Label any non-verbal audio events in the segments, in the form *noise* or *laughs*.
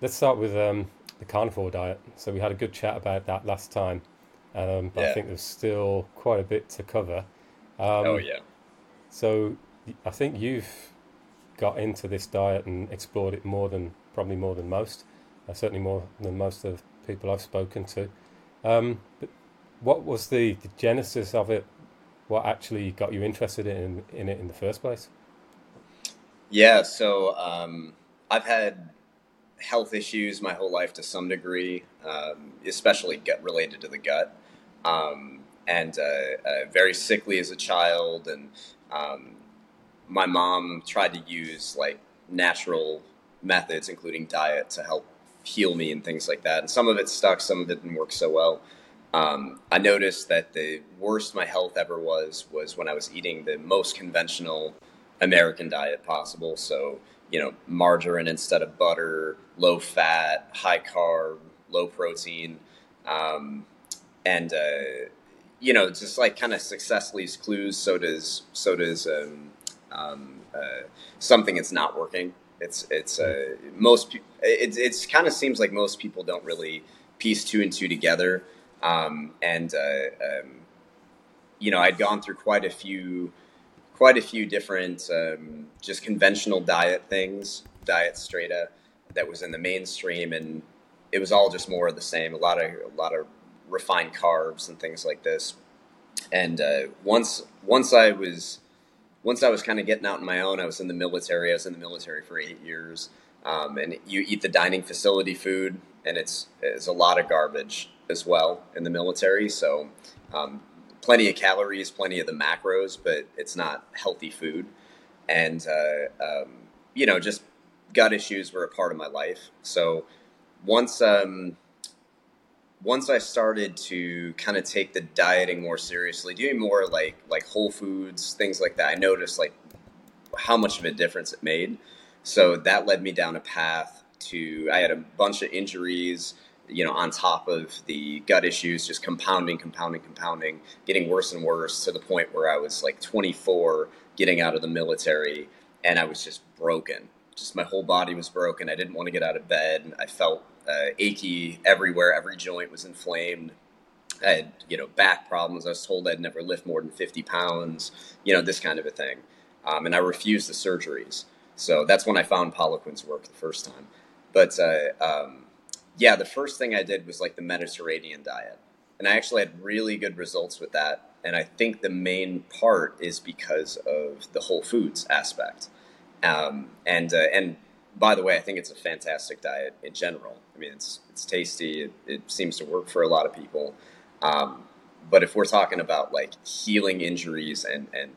let's start with um, the carnivore diet. So we had a good chat about that last time, um, but yeah. I think there's still quite a bit to cover. Um, oh yeah. So I think you've got into this diet and explored it more than probably more than most, uh, certainly more than most of the people I've spoken to. Um, but what was the, the genesis of it? What actually got you interested in in it in the first place? Yeah, so um, I've had health issues my whole life to some degree, um, especially gut related to the gut, um, and uh, uh, very sickly as a child. And um, my mom tried to use like natural methods, including diet, to help heal me and things like that. And some of it stuck, some of it didn't work so well. Um, I noticed that the worst my health ever was was when I was eating the most conventional American diet possible. So you know, margarine instead of butter, low fat, high carb, low protein, um, and uh, you know, just like kind of success leaves clues. So does so does um, um, uh, something that's not working. It's it's uh, most pe- it it's kind of seems like most people don't really piece two and two together. Um, and uh, um, you know, I'd gone through quite a few quite a few different um, just conventional diet things, diet straight-up that was in the mainstream, and it was all just more of the same. A lot of a lot of refined carbs and things like this. And uh, once once I was once I was kind of getting out on my own, I was in the military. I was in the military for eight years, um, and you eat the dining facility food, and it's it's a lot of garbage as well in the military. So um, plenty of calories, plenty of the macros, but it's not healthy food. And, uh, um, you know, just gut issues were a part of my life. So once, um, once I started to kind of take the dieting more seriously, doing more like like whole foods, things like that, I noticed like how much of a difference it made. So that led me down a path to I had a bunch of injuries, you know, on top of the gut issues, just compounding, compounding, compounding, getting worse and worse to the point where I was like 24, getting out of the military, and I was just broken. Just my whole body was broken. I didn't want to get out of bed. I felt uh, achy everywhere. Every joint was inflamed. I had, you know, back problems. I was told I'd never lift more than 50 pounds, you know, this kind of a thing. Um, and I refused the surgeries. So that's when I found Poliquin's work the first time. But uh, um, yeah, the first thing I did was like the Mediterranean diet. And I actually had really good results with that. And I think the main part is because of the whole foods aspect. Um, and, uh, and by the way, I think it's a fantastic diet in general. I mean, it's, it's tasty. It, it seems to work for a lot of people. Um, but if we're talking about like healing injuries and, and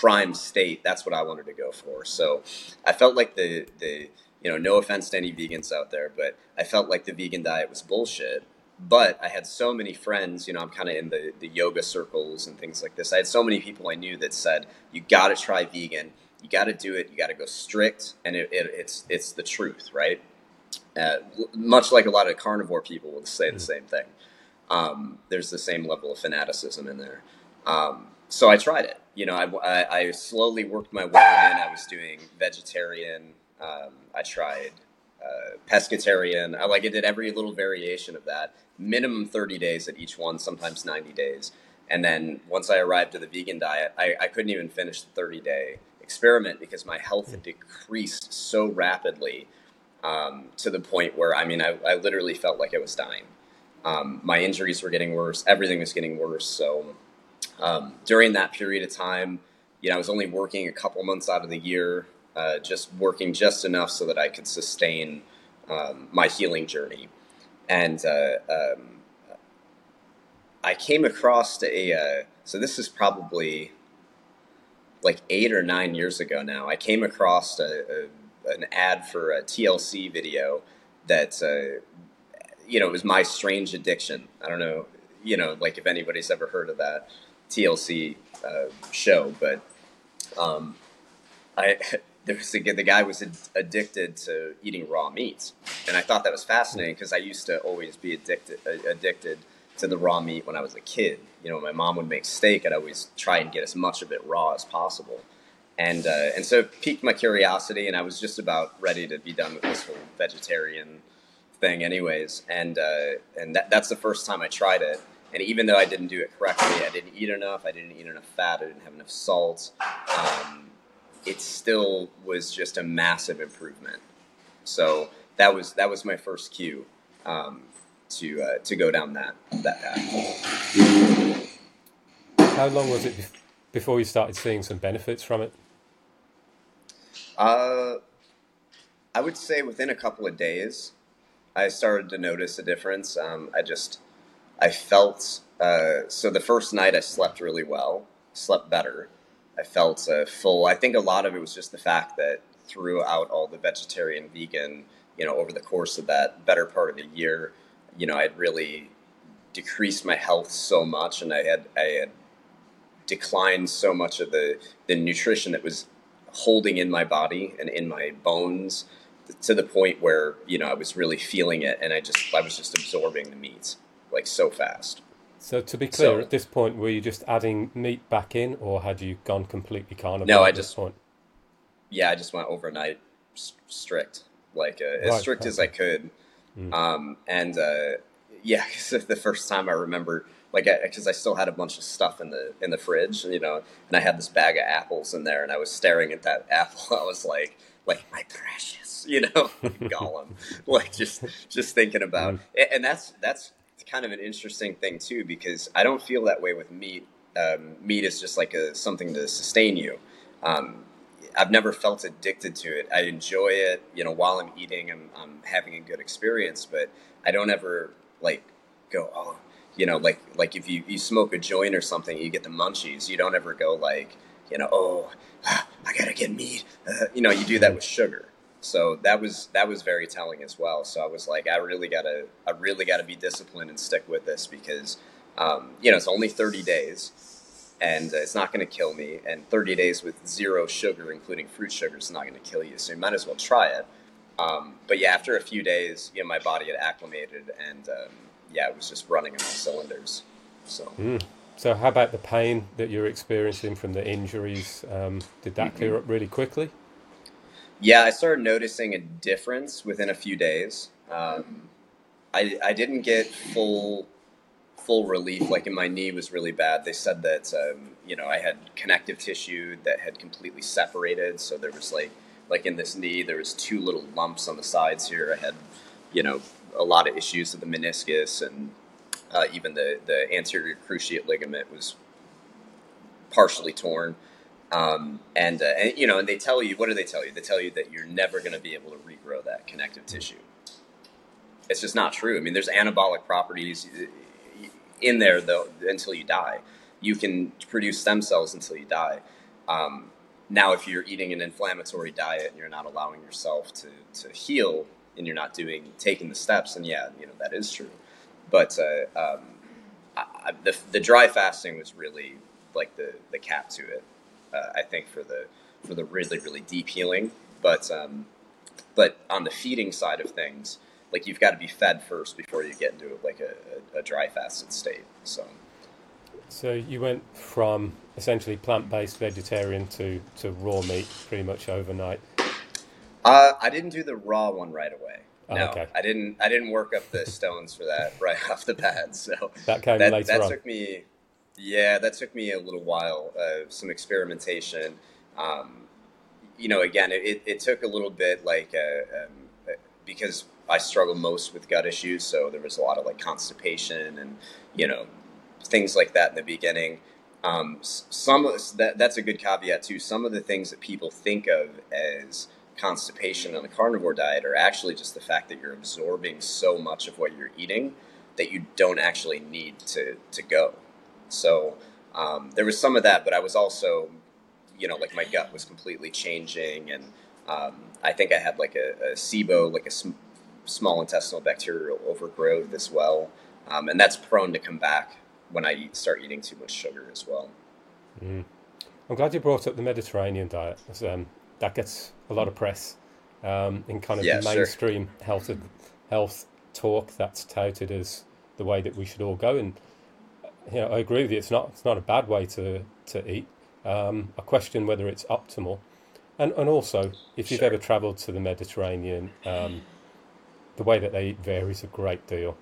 prime state, that's what I wanted to go for. So I felt like the, the, you know, no offense to any vegans out there, but I felt like the vegan diet was bullshit. But I had so many friends, you know, I'm kind of in the, the yoga circles and things like this. I had so many people I knew that said, you got to try vegan. You got to do it. You got to go strict. And it, it, it's, it's the truth, right? Uh, much like a lot of carnivore people will say the mm. same thing. Um, there's the same level of fanaticism in there. Um, so I tried it. You know, I, I, I slowly worked my way in. I was doing vegetarian, um, I tried uh, pescatarian. I like I did every little variation of that. Minimum 30 days at each one, sometimes 90 days. And then once I arrived at the vegan diet, I, I couldn't even finish the 30 day experiment because my health had decreased so rapidly um, to the point where, I mean, I, I literally felt like I was dying. Um, my injuries were getting worse. Everything was getting worse. So um, during that period of time, you know, I was only working a couple months out of the year uh, just working just enough so that I could sustain um, my healing journey. And uh, um, I came across a, uh, so this is probably like eight or nine years ago now. I came across a, a, an ad for a TLC video that, uh, you know, it was My Strange Addiction. I don't know, you know, like if anybody's ever heard of that TLC uh, show, but um, I *laughs* there was the, the guy was addicted to eating raw meat, and I thought that was fascinating because I used to always be addicted addicted to the raw meat when I was a kid. You know, my mom would make steak, I'd always try and get as much of it raw as possible. and uh, and so it piqued my curiosity, and I was just about ready to be done with this whole vegetarian thing, anyways. And uh, and that, that's the first time I tried it. And even though I didn't do it correctly, I didn't eat enough. I didn't eat enough fat. I didn't have enough salt. Um, it still was just a massive improvement. So that was that was my first cue um, to uh, to go down that that path. How long was it before you started seeing some benefits from it? Uh, I would say within a couple of days, I started to notice a difference. Um, I just, I felt, uh, so the first night I slept really well, slept better. I felt uh, full. I think a lot of it was just the fact that throughout all the vegetarian, vegan, you know, over the course of that better part of the year, you know, I'd really decreased my health so much and I had, I had declined so much of the, the nutrition that was holding in my body and in my bones to the point where you know I was really feeling it, and I just I was just absorbing the meat like so fast. So to be clear, so, at this point, were you just adding meat back in, or had you gone completely carnivore? No, I just point? yeah, I just went overnight strict, like uh, as right, strict as I could, mm. um, and uh, yeah, *laughs* the first time I remember like because I, I, still had a bunch of stuff in the in the fridge, you know, and I had this bag of apples in there, and I was staring at that apple. *laughs* I was like, like my precious, *laughs* you know, Gollum, like just just thinking about, mm. and that's that's kind of an interesting thing too because I don't feel that way with meat. Um, meat is just like a something to sustain you. Um, I've never felt addicted to it. I enjoy it, you know, while I'm eating, I'm, I'm having a good experience, but I don't ever like go, oh, you know, like like if you, you smoke a joint or something, you get the munchies. You don't ever go like, you know, oh, *sighs* I gotta get meat. Uh, you know, you do that with sugar. So that was that was very telling as well. So I was like, I really gotta I really gotta be disciplined and stick with this because um, you know it's only thirty days and it's not going to kill me. And 30 days with zero sugar, including fruit sugar, is not going to kill you. So you might as well try it. Um, but yeah, after a few days, you know, my body had acclimated, and um, yeah, it was just running on all cylinders. So. Mm. So, how about the pain that you're experiencing from the injuries? Um, did that mm-hmm. clear up really quickly? Yeah, I started noticing a difference within a few days. Um, I, I didn't get full full relief. Like in my knee was really bad. They said that um, you know I had connective tissue that had completely separated. So there was like like in this knee there was two little lumps on the sides here. I had you know a lot of issues with the meniscus and uh, even the, the anterior cruciate ligament was partially torn. Um, and, uh, and, you know, and they tell you, what do they tell you? They tell you that you're never going to be able to regrow that connective tissue. It's just not true. I mean, there's anabolic properties uh, in there though until you die. You can produce stem cells until you die. Um, now, if you're eating an inflammatory diet and you're not allowing yourself to, to heal, and you're not doing taking the steps, and yeah, you know that is true. But uh, um, I, the the dry fasting was really like the the cap to it. Uh, I think for the for the really really deep healing, but um, but on the feeding side of things, like you've got to be fed first before you get into like a, a, a dry fasted state. So. So you went from essentially plant-based vegetarian to, to raw meat pretty much overnight. Uh, I didn't do the raw one right away. Oh, no, okay. I didn't. I didn't work up the stones for that *laughs* right off the bat. So that came that, later that on. took me. Yeah, that took me a little while. Uh, some experimentation. Um, you know, again, it, it, took a little bit, like uh, um, because I struggle most with gut issues, so there was a lot of like constipation and you know things like that in the beginning. Um, some that that's a good caveat too. Some of the things that people think of as constipation on a carnivore diet are actually just the fact that you're absorbing so much of what you're eating that you don't actually need to, to go. So um, there was some of that, but I was also, you know, like my gut was completely changing. And um, I think I had like a, a SIBO, like a sm- small intestinal bacterial overgrowth as well. Um, and that's prone to come back when I eat, start eating too much sugar as well. Mm. I'm glad you brought up the Mediterranean diet. Um, that gets a lot of press um, in kind of yeah, mainstream sure. health health talk that's touted as the way that we should all go. And you know, I agree with you. It's not it's not a bad way to to eat. Um, I question whether it's optimal. And, and also, if you've Sure. ever travelled to the Mediterranean, um, the way that they eat varies a great deal.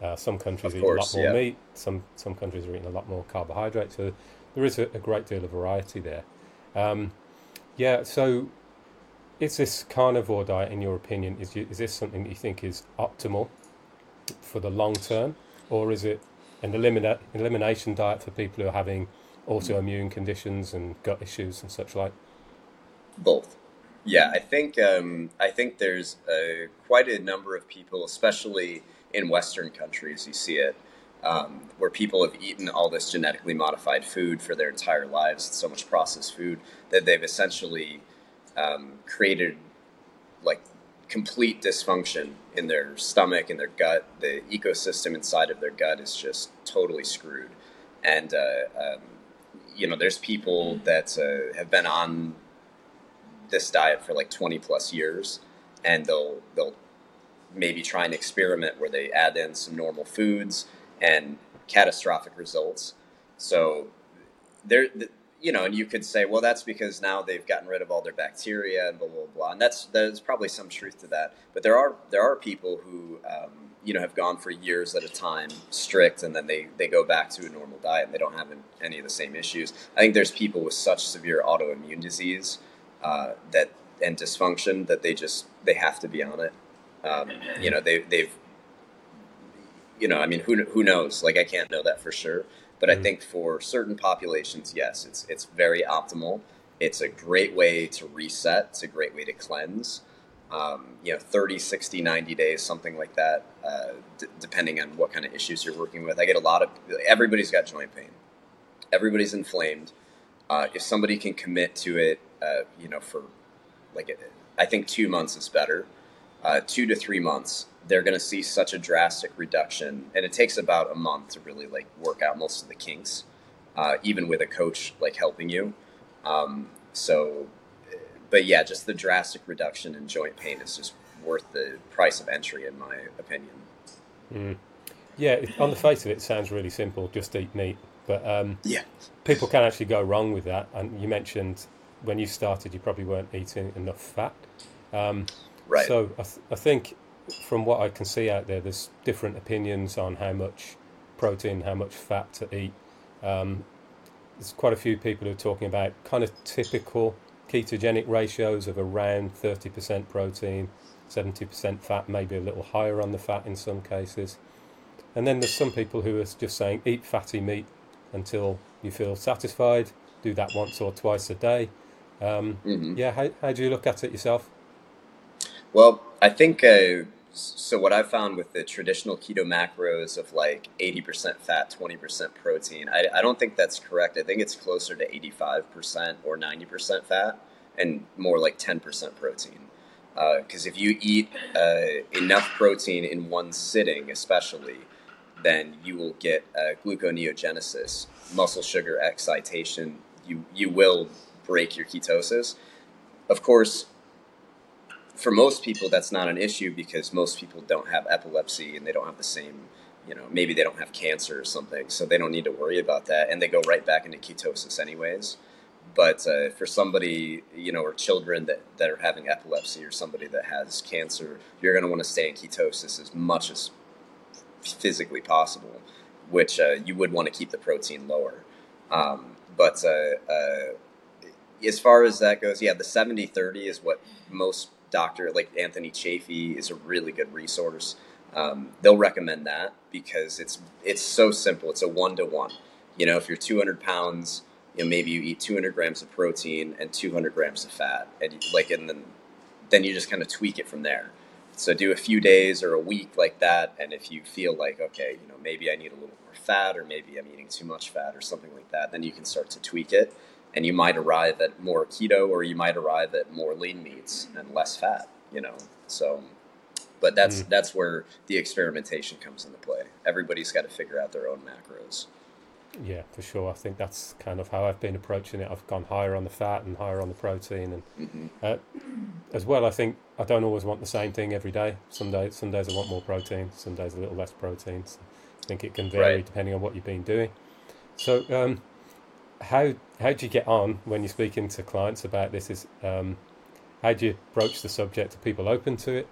Uh, some countries Of eat course, a lot more yeah. meat, some, some countries are eating a lot more carbohydrates. so there is a, a great deal of variety there. Um, yeah, so is this carnivore diet, in your opinion, is, you, is this something that you think is optimal for the long term, or is it an elimina- elimination diet for people who are having autoimmune conditions and gut issues and such like? Both. Yeah, I think um, I think there's uh, quite a number of people, especially in Western countries, you see it, um, where people have eaten all this genetically modified food for their entire lives, so much processed food that they've essentially um, created like complete dysfunction in their stomach in their gut. The ecosystem inside of their gut is just totally screwed, and uh, um, you know, there's people that uh, have been on this diet for like 20 plus years and they'll they'll maybe try an experiment where they add in some normal foods and catastrophic results so there th- you know and you could say well that's because now they've gotten rid of all their bacteria and blah blah blah and that's there's probably some truth to that but there are there are people who um, you know have gone for years at a time strict and then they they go back to a normal diet and they don't have any of the same issues i think there's people with such severe autoimmune disease uh, that and dysfunction that they just they have to be on it. Um, you know, they they've you know, I mean, who who knows? Like, I can't know that for sure, but I Mhm. think for certain populations, yes, it's it's very optimal. It's a great way to reset. It's a great way to cleanse. Um, you know, 30, 60, 90 days, something like that, uh, d- depending on what kind of issues you're working with. I get a lot of, everybody's got joint pain. Everybody's inflamed. Uh, if somebody can commit to it, uh, you know, for like, I think two months is better. Uh, two to three months, they're going to see such a drastic reduction, and it takes about a month to really like work out most of the kinks, uh, even with a coach like helping you. Um, so, but yeah, just the drastic reduction in joint pain is just worth the price of entry, in my opinion. Mm. Yeah, on the face of it, it sounds really simple. Just eat meat, but um, Yeah. people can actually go wrong with that. And you mentioned when you started, you probably weren't eating enough fat. Um, Right. So I, th- I think from what I can see out there, there's different opinions on how much protein, how much fat to eat. Um, there's quite a few people who are talking about kind of typical ketogenic ratios of around 30% protein, 70% fat, maybe a little higher on the fat in some cases. And then there's some people who are just saying eat fatty meat until you feel satisfied, do that once or twice a day. Um, hmm yeah, how, how do you look at it yourself? Well, I think uh, so. What I found with the traditional keto macros of like eighty percent fat, twenty percent protein, I, I don't think that's correct. I think it's closer to eighty-five percent or ninety percent fat, and more like ten percent protein. Because if you eat uh, enough protein in one sitting, especially, then you will get uh, gluconeogenesis, muscle sugar excitation. You you will break your ketosis. Of course, for most people that's not an issue because most people don't have epilepsy and they don't have the same you know maybe they don't have cancer or something so they don't need to worry about that and they go right back into ketosis anyways. But uh, for somebody you know or children that, that are having epilepsy or somebody that has cancer you're going to want to stay in ketosis as much as physically possible which uh, you would want to keep the protein lower. Um, but uh, uh, as far as that goes yeah the 70-30 is what most doctor like Anthony Chaffee is a really good resource. Um, they'll recommend that because it's it's so simple. It's a one to one. You know, if you're 200 pounds, you know maybe you eat 200 grams of protein and 200 grams of fat, and you, like and then then you just kind of tweak it from there. So do a few days or a week like that, and if you feel like okay, you know maybe I need a little more fat, or maybe I'm eating too much fat, or something like that, then you can start to tweak it and you might arrive at more keto or you might arrive at more lean meats and less fat you know so but that's Mm. that's where the experimentation comes into play everybody's got to figure out their own macros Yeah, for sure. I think that's kind of how I've been approaching it. I've gone higher on the fat and higher on the protein, and hmm uh, as well, I think I don't always want the same thing every day. Some days, some days I want more protein. Some days a little less protein. So I think it can vary Right. depending on what you've been doing. So, um, how how do you get on when you're speaking to clients about this? Is um, how do you broach the subject? Are people open to it?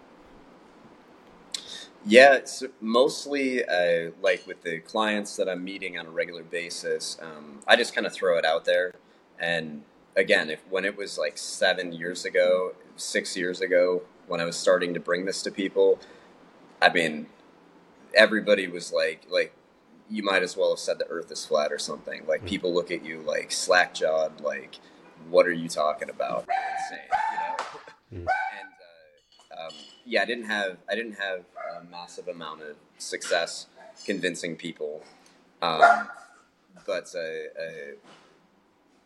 Yeah, it's mostly uh, like with the clients that I'm meeting on a regular basis. Um, I just kind of throw it out there, and again, if when it was like seven years ago, six years ago, when I was starting to bring this to people, I mean, everybody was like, like you might as well have said the Earth is flat or something. Like mm. people look at you like slack jawed, like, what are you talking about? Insane, you know. Mm. And uh, um, yeah, I didn't have I didn't have a massive amount of success convincing people, um, but uh, uh,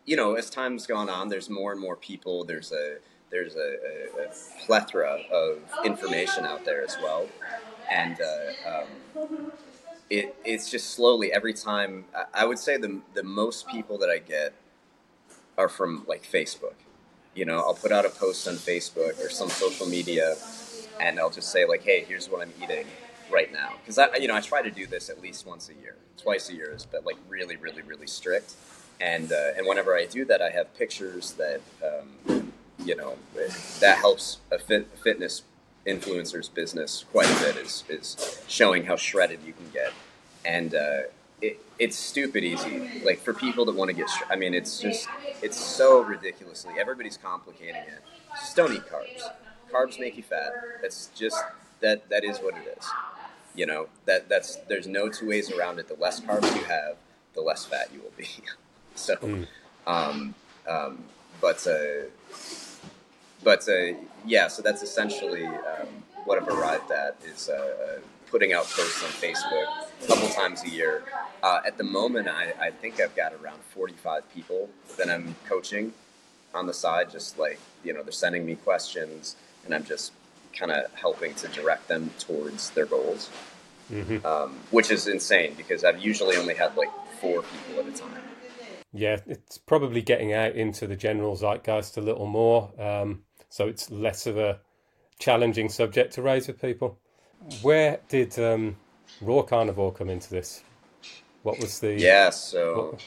you know, as time's gone on, there's more and more people. There's a there's a, a, a plethora of information out there as well, and uh, um, it, it's just slowly every time. I would say the the most people that I get are from like Facebook. You know, I'll put out a post on Facebook or some social media and I'll just say like, "Hey, here's what I'm eating right now," because I, you know, I try to do this at least once a year, twice a year is, but like really, really, really strict. And uh, and whenever I do that, I have pictures that um, you know that helps a fit, fitness influencer's business quite a bit is is showing how shredded you can get, and uh, it, it's stupid easy. Like for people that want to get, I mean, it's just it's so ridiculously everybody's complicating it. Just don't eat carbs carbs make you fat. That's just that that is what it is. You know that that's there's no two ways around it. The less carbs you have, the less fat you will be. *laughs* so, mm. um, um, but uh, but uh, yeah, so that's essentially um, what I've arrived at is uh, uh putting out posts on Facebook a couple times a year. Uh, at the moment, I, I think I've got around 45 people that I'm coaching on the side, just like you know, they're sending me questions and I'm just kind of helping to direct them towards their goals, mm-hmm. um, which is insane because I've usually only had like four people at a time. Yeah, it's probably getting out into the general zeitgeist a little more, um, so it's less of a challenging subject to raise with people. Where did um, Raw Carnivore come into this? What was the yeah? So what,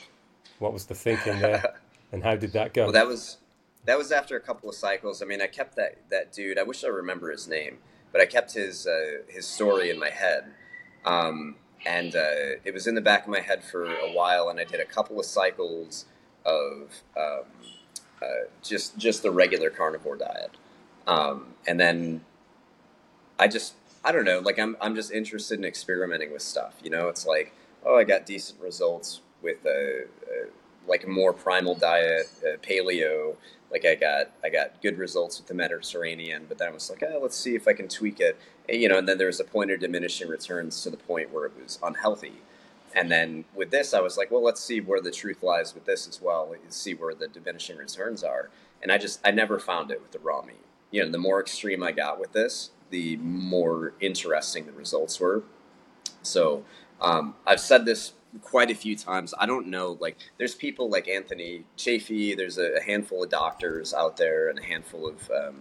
what was the thinking there, *laughs* and how did that go? Well, that was that was after a couple of cycles. I mean, I kept that that dude. I wish I remember his name, but I kept his uh, his story in my head, um, and uh, it was in the back of my head for a while. And I did a couple of cycles of um, just just the regular carnivore diet, um, and then I just I don't know. Like I'm I'm just interested in experimenting with stuff. You know, it's like oh, I got decent results with a, a like a more primal diet, paleo like I got I got good results with the Mediterranean, but then I was like, oh, let's see if I can tweak it, and, you know. And then there was a point of diminishing returns to the point where it was unhealthy. And then with this, I was like, well, let's see where the truth lies with this as well. Let's see where the diminishing returns are. And I just I never found it with the raw meat. You know, the more extreme I got with this, the more interesting the results were. So um, I've said this quite a few times. I don't know, like, there's people like Anthony Chaffee, there's a, handful of doctors out there and a handful of, um,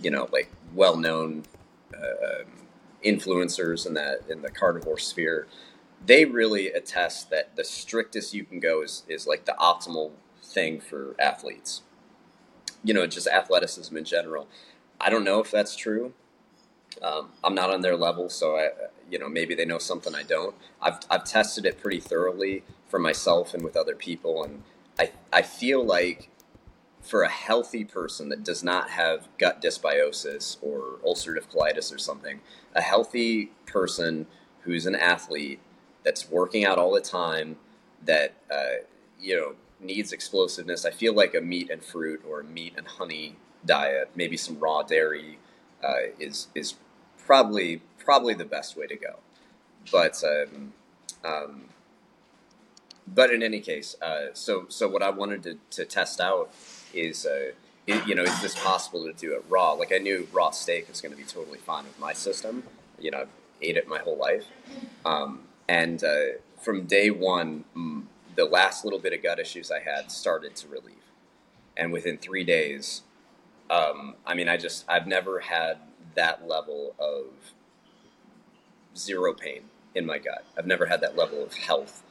you know, like well known uh, um, influencers in that, in the carnivore sphere. They really attest that the strictest you can go is, is like the optimal thing for athletes. You know, just athleticism in general. I don't know if that's true. Um, I'm not on their level, so I, you know, maybe they know something I don't. I've, I've tested it pretty thoroughly for myself and with other people, and I, I feel like for a healthy person that does not have gut dysbiosis or ulcerative colitis or something, a healthy person who's an athlete that's working out all the time, that uh, you know needs explosiveness. I feel like a meat and fruit or a meat and honey diet, maybe some raw dairy, uh, is is probably probably the best way to go. But um, um, but in any case, uh, so so what I wanted to, to test out is, uh, you know, is this possible to do it raw? Like I knew raw steak was going to be totally fine with my system. You know, I've ate it my whole life, um, and uh, from day one, the last little bit of gut issues I had started to relieve, and within three days, um, I mean, I just I've never had that level of zero pain in my gut. I've never had that level of health,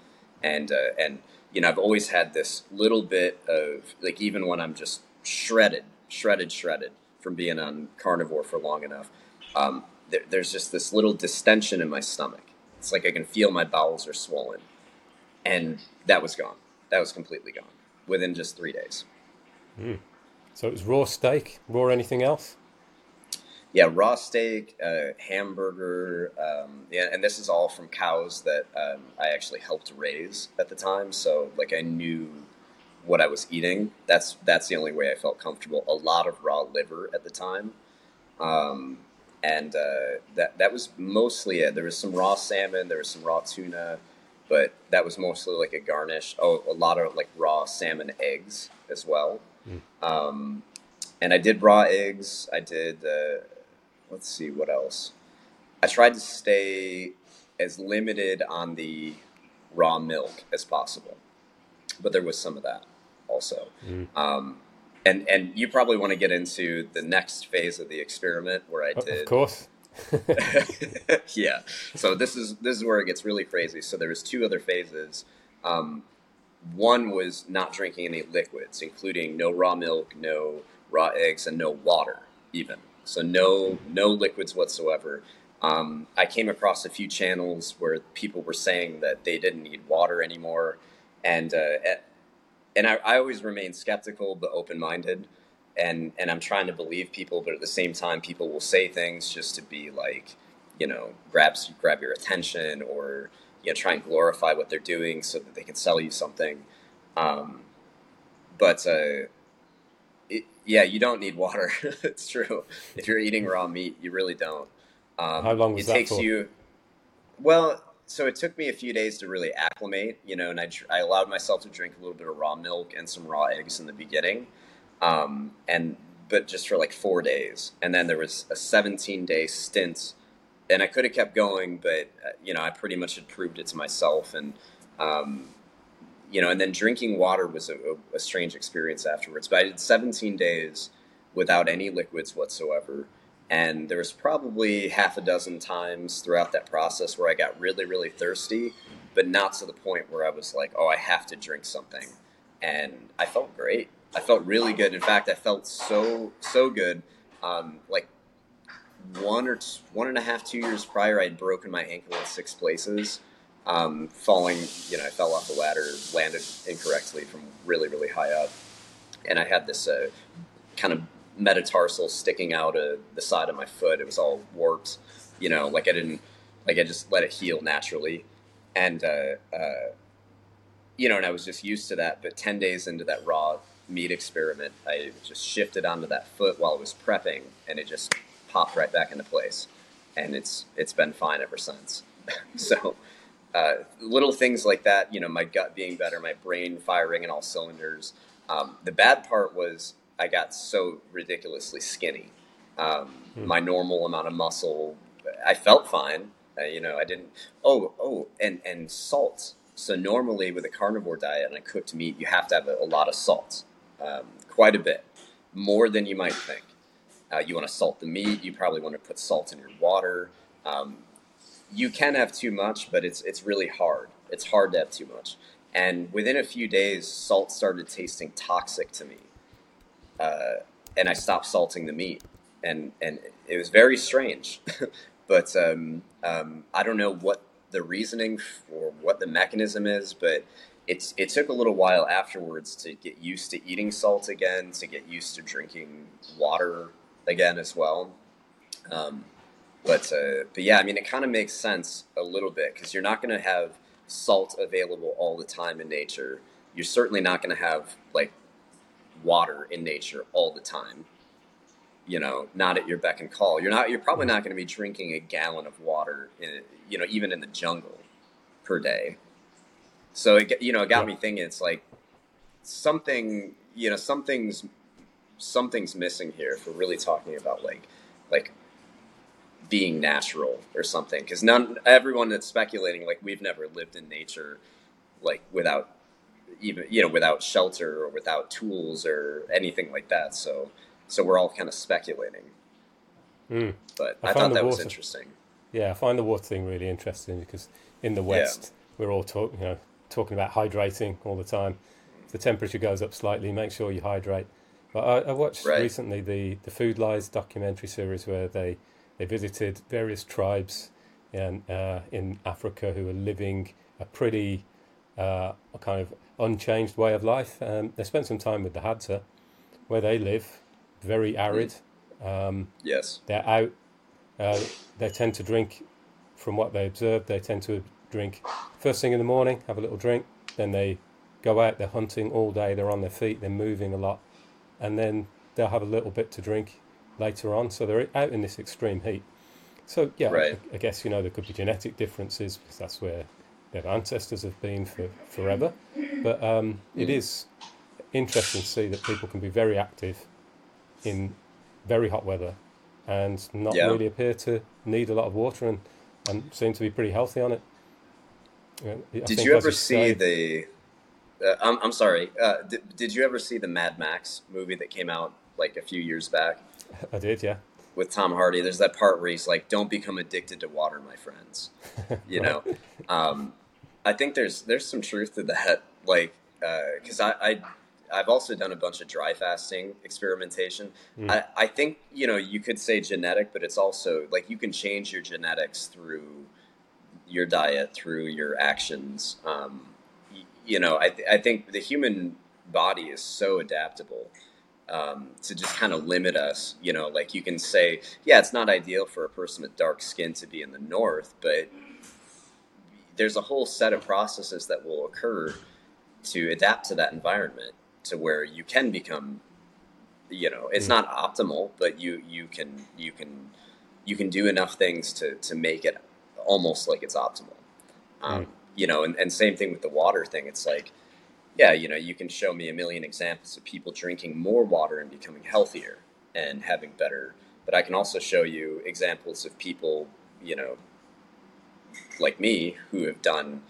and uh, and you know, I've always had this little bit of like even when I'm just shredded, shredded, shredded from being on carnivore for long enough, um, there, there's just this little distension in my stomach. It's like I can feel my bowels are swollen, and that was gone. That was completely gone within just three days. Mm. So it was raw steak, raw anything else? Yeah, raw steak, uh, hamburger, um, yeah, and this is all from cows that um, I actually helped raise at the time. So like I knew what I was eating. That's that's the only way I felt comfortable. A lot of raw liver at the time, um, and uh, that that was mostly it. There was some raw salmon, there was some raw tuna, but that was mostly like a garnish. Oh, a lot of like raw salmon eggs as well. Mm. Um, and I did raw eggs. I did. Uh, let's see what else. I tried to stay as limited on the raw milk as possible, but there was some of that also. Mm. Um, and and you probably want to get into the next phase of the experiment where I did. Of course. *laughs* yeah. So this is this is where it gets really crazy. So there was two other phases. Um, one was not drinking any liquids, including no raw milk, no raw eggs, and no water even. So no no liquids whatsoever. Um, I came across a few channels where people were saying that they didn't need water anymore, and uh, and I, I always remain skeptical but open minded, and and I'm trying to believe people, but at the same time, people will say things just to be like, you know, grabs grab your attention or you know try and glorify what they're doing so that they can sell you something. Um, but uh, it, yeah, you don't need water. *laughs* it's true. If you're eating raw meat, you really don't. Um, How long was it that takes for? you? Well, so it took me a few days to really acclimate, you know, and I, I allowed myself to drink a little bit of raw milk and some raw eggs in the beginning, um, and but just for like four days, and then there was a 17 day stint, and I could have kept going, but uh, you know, I pretty much had proved it to myself, and um, you know, and then drinking water was a, a, strange experience afterwards. But I did 17 days without any liquids whatsoever. And there was probably half a dozen times throughout that process where I got really, really thirsty, but not to the point where I was like, oh, I have to drink something. And I felt great. I felt really good. In fact, I felt so, so good. Um, like one or two, one and a half, two years prior, I had broken my ankle in six places um, falling, you know, I fell off the ladder, landed incorrectly from really, really high up, and I had this uh, kind of metatarsal sticking out of the side of my foot. It was all warped, you know, like I didn't, like I just let it heal naturally, and uh, uh, you know, and I was just used to that. But ten days into that raw meat experiment, I just shifted onto that foot while I was prepping, and it just popped right back into place, and it's it's been fine ever since. *laughs* so uh, little things like that, you know, my gut being better, my brain firing in all cylinders. Um, the bad part was I got so ridiculously skinny. Um, hmm. My normal amount of muscle, I felt fine. Uh, you know, I didn't. Oh, oh, and and salt. So normally with a carnivore diet and a cooked meat, you have to have a, a lot of salt, um, quite a bit, more than you might think. Uh, you want to salt the meat. You probably want to put salt in your water. Um, you can have too much, but it's it's really hard. It's hard to have too much. And within a few days, salt started tasting toxic to me, uh, and I stopped salting the meat, and and it was very strange. *laughs* but um, um, I don't know what the reasoning or what the mechanism is, but it's it took a little while afterwards to get used to eating salt again, to get used to drinking water again as well. Um, but uh, but yeah, I mean, it kind of makes sense a little bit because you're not going to have salt available all the time in nature. You're certainly not going to have like water in nature all the time. You know, not at your beck and call. You're not. You're probably not going to be drinking a gallon of water. In, you know, even in the jungle, per day. So it you know it got me thinking. It's like something. You know, something's something's missing here. If we're really talking about like like being natural or something because none everyone that's speculating like we've never lived in nature like without even you know without shelter or without tools or anything like that so so we're all kind of speculating mm. but i, I thought that water, was interesting yeah i find the water thing really interesting because in the west yeah. we're all talking you know talking about hydrating all the time. If the temperature goes up slightly, make sure you hydrate. But I, I watched Right. recently the the Food Lies documentary series where they they visited various tribes in uh, in Africa who are living a pretty uh, kind of unchanged way of life. Um, they spent some time with the Hadza, where they live, very arid. Um, Yes. they're out. Uh, they tend to drink, from what they observed, they tend to drink first thing in the morning, have a little drink, then they go out, they're hunting all day, they're on their feet, they're moving a lot, and then they'll have a little bit to drink later on. So they're out in this extreme heat. So, yeah, Right. I, I guess, you know, there could be genetic differences because that's where their ancestors have been for forever. But um, it is interesting to see that people can be very active in very hot weather and not Yeah. really appear to need a lot of water and, and seem to be pretty healthy on it. I Did think, you ever see the? Uh, I'm I'm sorry. Uh, did, did you ever see the Mad Max movie that came out like a few years back *laughs* I did, yeah. with Tom Hardy? There's that part where he's like, "Don't become addicted to water, my friends." *laughs* You know, um, I think there's there's some truth to that. Like, because I, I I've also done a bunch of dry fasting experimentation. Mm. I, I think you know you could say genetic, but it's also like you can change your genetics through your diet, through your actions. Um, y- you know, I, th- I think the human body is so adaptable um, to just kind of limit us. You know, like you can say, yeah, it's not ideal for a person with dark skin to be in the north, but there's a whole set of processes that will occur to adapt to that environment to where you can become you know it's Mm. not optimal but you you can you can you can do enough things to to make it almost like it's optimal um, Mm. you know and, and same thing with the water thing it's like yeah you know you can show me a million examples of people drinking more water and becoming healthier and having better but i can also show you examples of people you know like me who have done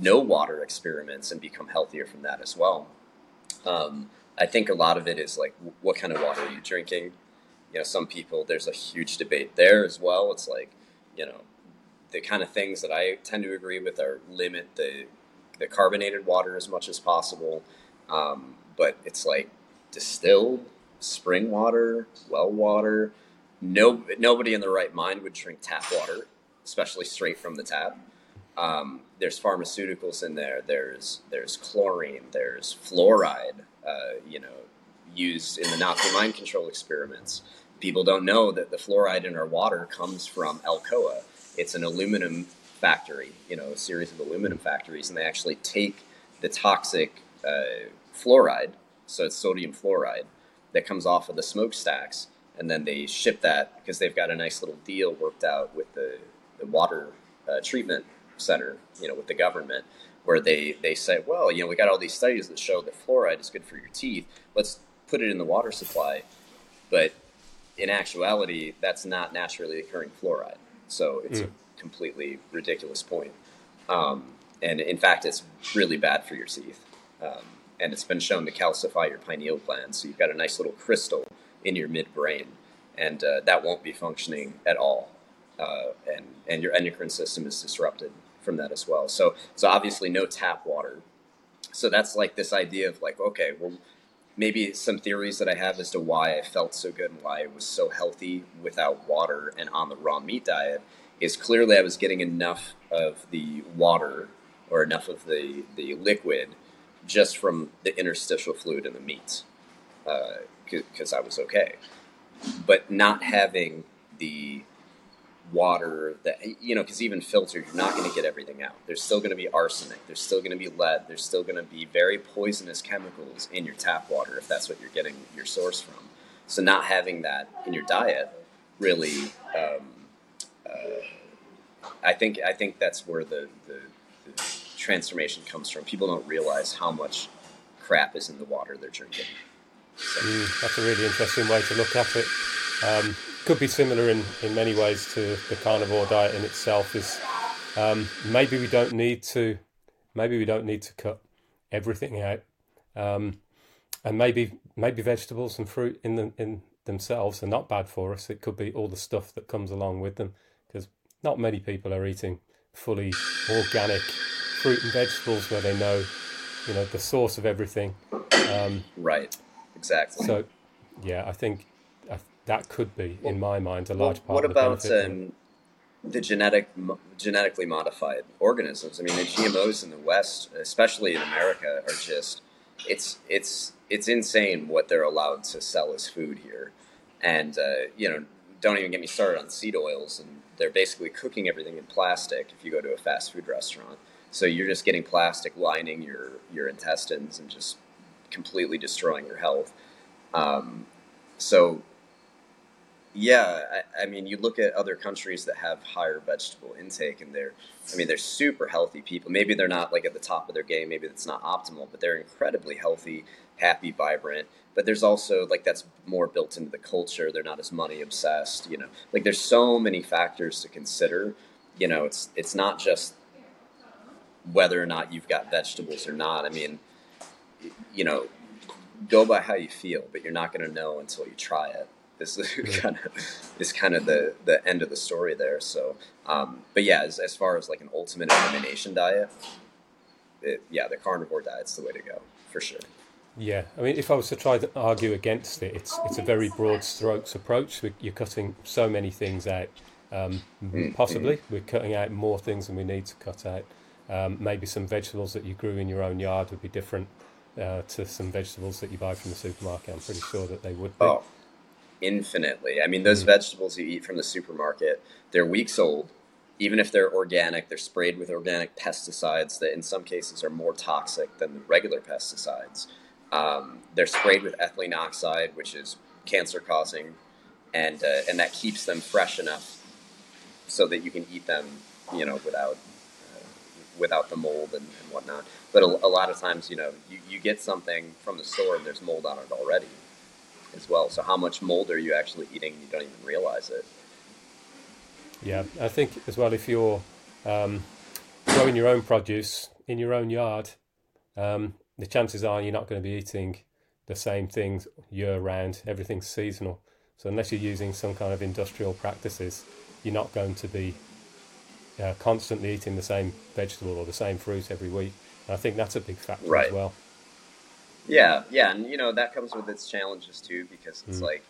no water experiments and become healthier from that as well. Um, I think a lot of it is like, what kind of water are you drinking? You know, some people, there's a huge debate there as well. It's like, you know, the kind of things that I tend to agree with are limit the, the carbonated water as much as possible. Um, but it's like distilled spring water, well water. No, nobody in the right mind would drink tap water, especially straight from the tap. Um, there's pharmaceuticals in there. There's there's chlorine. There's fluoride. Uh, you know, used in the Nazi mind control experiments. People don't know that the fluoride in our water comes from Alcoa. It's an aluminum factory. You know, a series of aluminum factories, and they actually take the toxic uh, fluoride, so it's sodium fluoride, that comes off of the smokestacks, and then they ship that because they've got a nice little deal worked out with the, the water uh, treatment center, you know, with the government, where they, they say, well, you know, we got all these studies that show that fluoride is good for your teeth. Let's put it in the water supply. But in actuality, that's not naturally occurring fluoride. So it's Mm. a completely ridiculous point. Um, and in fact, it's really bad for your teeth. Um, and it's been shown to calcify your pineal gland. So you've got a nice little crystal in your midbrain, and uh, that won't be functioning at all. Uh, and, and your endocrine system is disrupted from that as well. So, so obviously, no tap water. So that's like this idea of like, okay, well, maybe some theories that I have as to why I felt so good and why I was so healthy without water and on the raw meat diet is clearly I was getting enough of the water or enough of the, the liquid just from the interstitial fluid in the meat because I was okay. But not having the water that you know because even filtered you're not going to get everything out. There's still going to be arsenic there's still going to be lead there's still going to be very poisonous chemicals in your tap water if that's what you're getting your source from. So not having that in your diet really um, uh, i think i think that's where the, the, the transformation comes from. People don't realize how much crap is in the water they're drinking. Mm, that's a really interesting way to look at it. Um, could be similar in, in many ways to the carnivore diet in itself. Is um, maybe we don't need to, maybe we don't need to cut everything out, um, and maybe maybe vegetables and fruit in them in themselves are not bad for us. It could be all the stuff that comes along with them, because not many people are eating fully organic fruit and vegetables where they know, you know, the source of everything. Um, right. Exactly. So, yeah, I think that could be, in my mind, a large well, part. What about um, the genetic, genetically modified organisms? I mean, the GMOs in the West, especially in America, are just it's it's it's insane what they're allowed to sell as food here, and uh, you know, don't even get me started on seed oils, and they're basically cooking everything in plastic. If you go to a fast food restaurant, so you're just getting plastic lining your your intestines and just completely destroying your health. Um, so yeah, I, I, mean, you look at other countries that have higher vegetable intake, and they're, I mean, they're super healthy people. Maybe they're not like at the top of their game. Maybe it's not optimal, but they're incredibly healthy, happy, vibrant. But there's also like that's more built into the culture. They're not as money obsessed. You know, like there's so many factors to consider. You know, it's it's not just whether or not you've got vegetables or not. I mean, you know, go by how you feel, but you're not going to know until you try it is *laughs* kind of is kind of the the end of the story there. So, um, but yeah, as, as far as like an ultimate elimination diet, it, yeah, the carnivore diet's the way to go for sure. Yeah, I mean, if I was to try to argue against it, it's it's a very broad strokes approach. You're cutting so many things out. Um, mm-hmm. Possibly, we're cutting out more things than we need to cut out. Um, maybe some vegetables that you grew in your own yard would be different uh, to some vegetables that you buy from the supermarket. I'm pretty sure that they would be. Oh, infinitely. I mean, those mm. vegetables you eat from the supermarket, they're weeks old. Even if they're organic, they're sprayed with organic pesticides that in some cases are more toxic than the regular pesticides. Um, they're sprayed with ethylene oxide, which is cancer causing, and, uh, and that keeps them fresh enough so that you can eat them, you know, without, uh, without the mold and, and whatnot. But a, a, lot of times, you know, you, you get something from the store and there's mold on it already as well. So how much mold are you actually eating? You don't even realize it. Yeah, I think as well if you're um, growing your own produce in your own yard, um, the chances are you're not going to be eating the same things year round. Everything's seasonal. So unless you're using some kind of industrial practices, you're not going to be uh, constantly eating the same vegetable or the same fruit every week. And I think that's a big factor right. as well. Yeah, yeah, and you know that comes with its challenges too, because it's mm. like,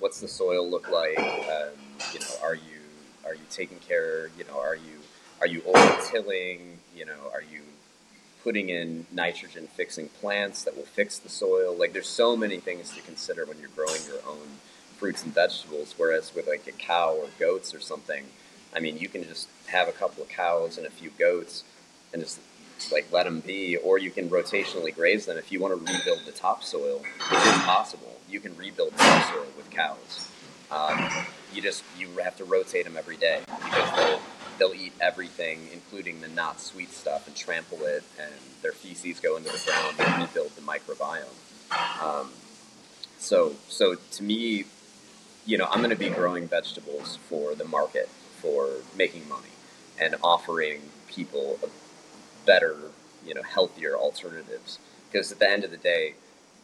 what's the soil look like? Um, you know, are you are you taking care? You know, are you are you over tilling? You know, are you putting in nitrogen fixing plants that will fix the soil? Like, there's so many things to consider when you're growing your own fruits and vegetables. Whereas with like a cow or goats or something, I mean, you can just have a couple of cows and a few goats and just like let them be, or you can rotationally graze them if you want to rebuild the topsoil, which is possible. You can rebuild topsoil with cows. Um, you just you have to rotate them every day because they'll they'll eat everything, including the not sweet stuff, and trample it, and their feces go into the ground and rebuild the microbiome. Um, so so to me, you know, I'm going to be growing vegetables for the market for making money and offering people a better, you know, healthier alternatives. Because at the end of the day,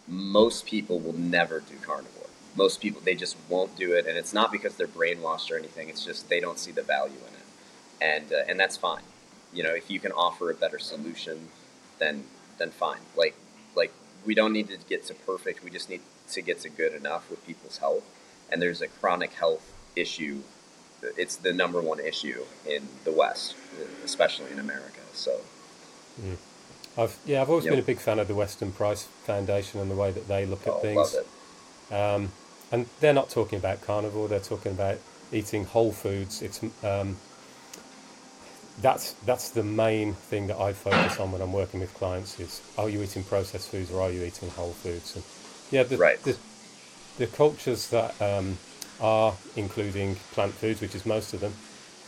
most people will never do carnivore. Most people they just won't do it, and it's not because they're brainwashed or anything. It's just they don't see the value in it, and uh, and that's fine. You know, if you can offer a better solution, then then fine. Like like we don't need to get to perfect. We just need to get to good enough with people's health. And there's a chronic health issue. It's the number one issue in the West, especially in America. So Mm. I've yeah, I've always yep. been a big fan of the Weston Price Foundation and the way that they look at oh, things. Um, and they're not talking about carnivore; they're talking about eating whole foods. It's um, that's that's the main thing that I focus on when I'm working with clients: is are you eating processed foods or are you eating whole foods? And yeah, the right. the, the cultures that um, are including plant foods, which is most of them,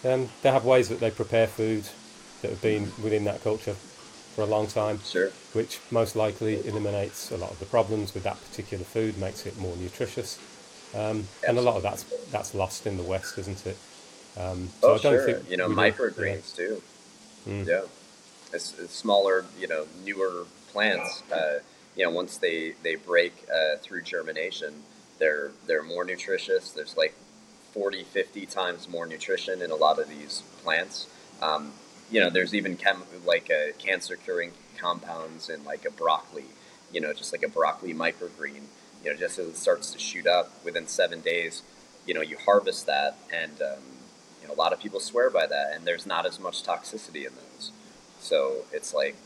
um, they have ways that they prepare food that have been within that culture for a long time, sure. which most likely eliminates a lot of the problems with that particular food, makes it more nutritious, um, and a lot of that's that's lost in the West, isn't it? Um, so oh, I don't sure. think you know microgreens yeah. too. Mm. Yeah, it's, it's, smaller, you know, newer plants. Uh, you know, once they they break uh, through germination, they're they're more nutritious. There's like 40, 50 times more nutrition in a lot of these plants. Um, you know, there's even chem- like a cancer curing compounds in like a broccoli, you know, just like a broccoli microgreen, you know, just as it starts to shoot up within seven days, you know, you harvest that, and um, you know, a lot of people swear by that, and there's not as much toxicity in those. So it's like,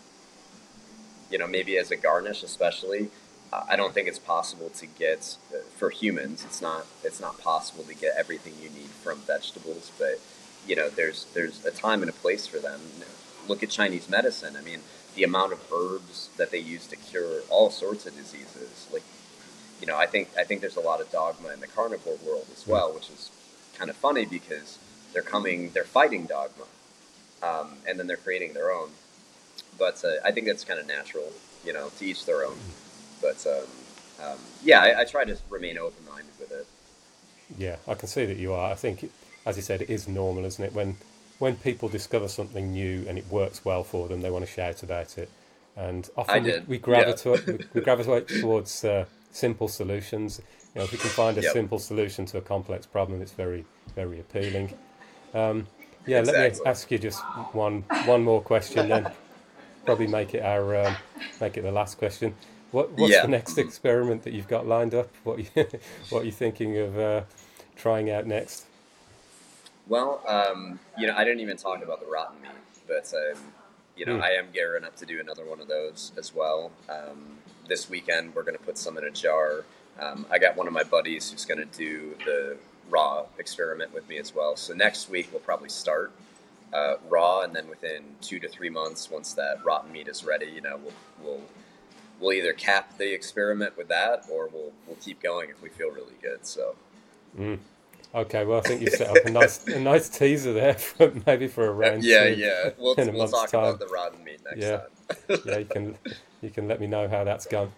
you know, maybe as a garnish, especially, I don't think it's possible to get uh, for humans. It's not. It's not possible to get everything you need from vegetables, but you know, there's there's a time and a place for them. Look at Chinese medicine. I mean, the amount of herbs that they use to cure all sorts of diseases. Like, you know, I think I think there's a lot of dogma in the carnivore world as well, which is kind of funny because they're coming, they're fighting dogma, um, and then they're creating their own. But uh, I think that's kind of natural, you know, to each their own. But um, um, yeah, I, I, try to remain open minded with it. Yeah, I can see that you are. I think, as you said, it is normal, isn't it? When when people discover something new and it works well for them, they want to shout about it. And often we, we, gravitate, yeah. we, we, gravitate towards uh, simple solutions. You know, if we can find a yep. simple solution to a complex problem, it's very, very appealing. Um, yeah, exactly. let me ask you just one one more question, then *laughs* probably make it our um, make it the last question. What what's yeah. the next experiment that you've got lined up? What you, *laughs* what are you thinking of uh, trying out next? Well, um, you know, I didn't even talk about the rotten meat, but um, you know, mm. I am gearing up to do another one of those as well. Um, this weekend, we're going to put some in a jar. Um, I got one of my buddies who's going to do the raw experiment with me as well. So next week we'll probably start uh, raw, and then within two to three months, once that rotten meat is ready, you know, we'll we'll we'll either cap the experiment with that, or we'll we'll keep going if we feel really good. So. Mm. Okay, well, I think you set up a nice a nice teaser there, *laughs* for, maybe for a uh, round. Yeah, yeah. *laughs* We'll, we'll talk time. about the rotten meat next yeah. time. yeah, you *laughs* can you can let me know how that's gone.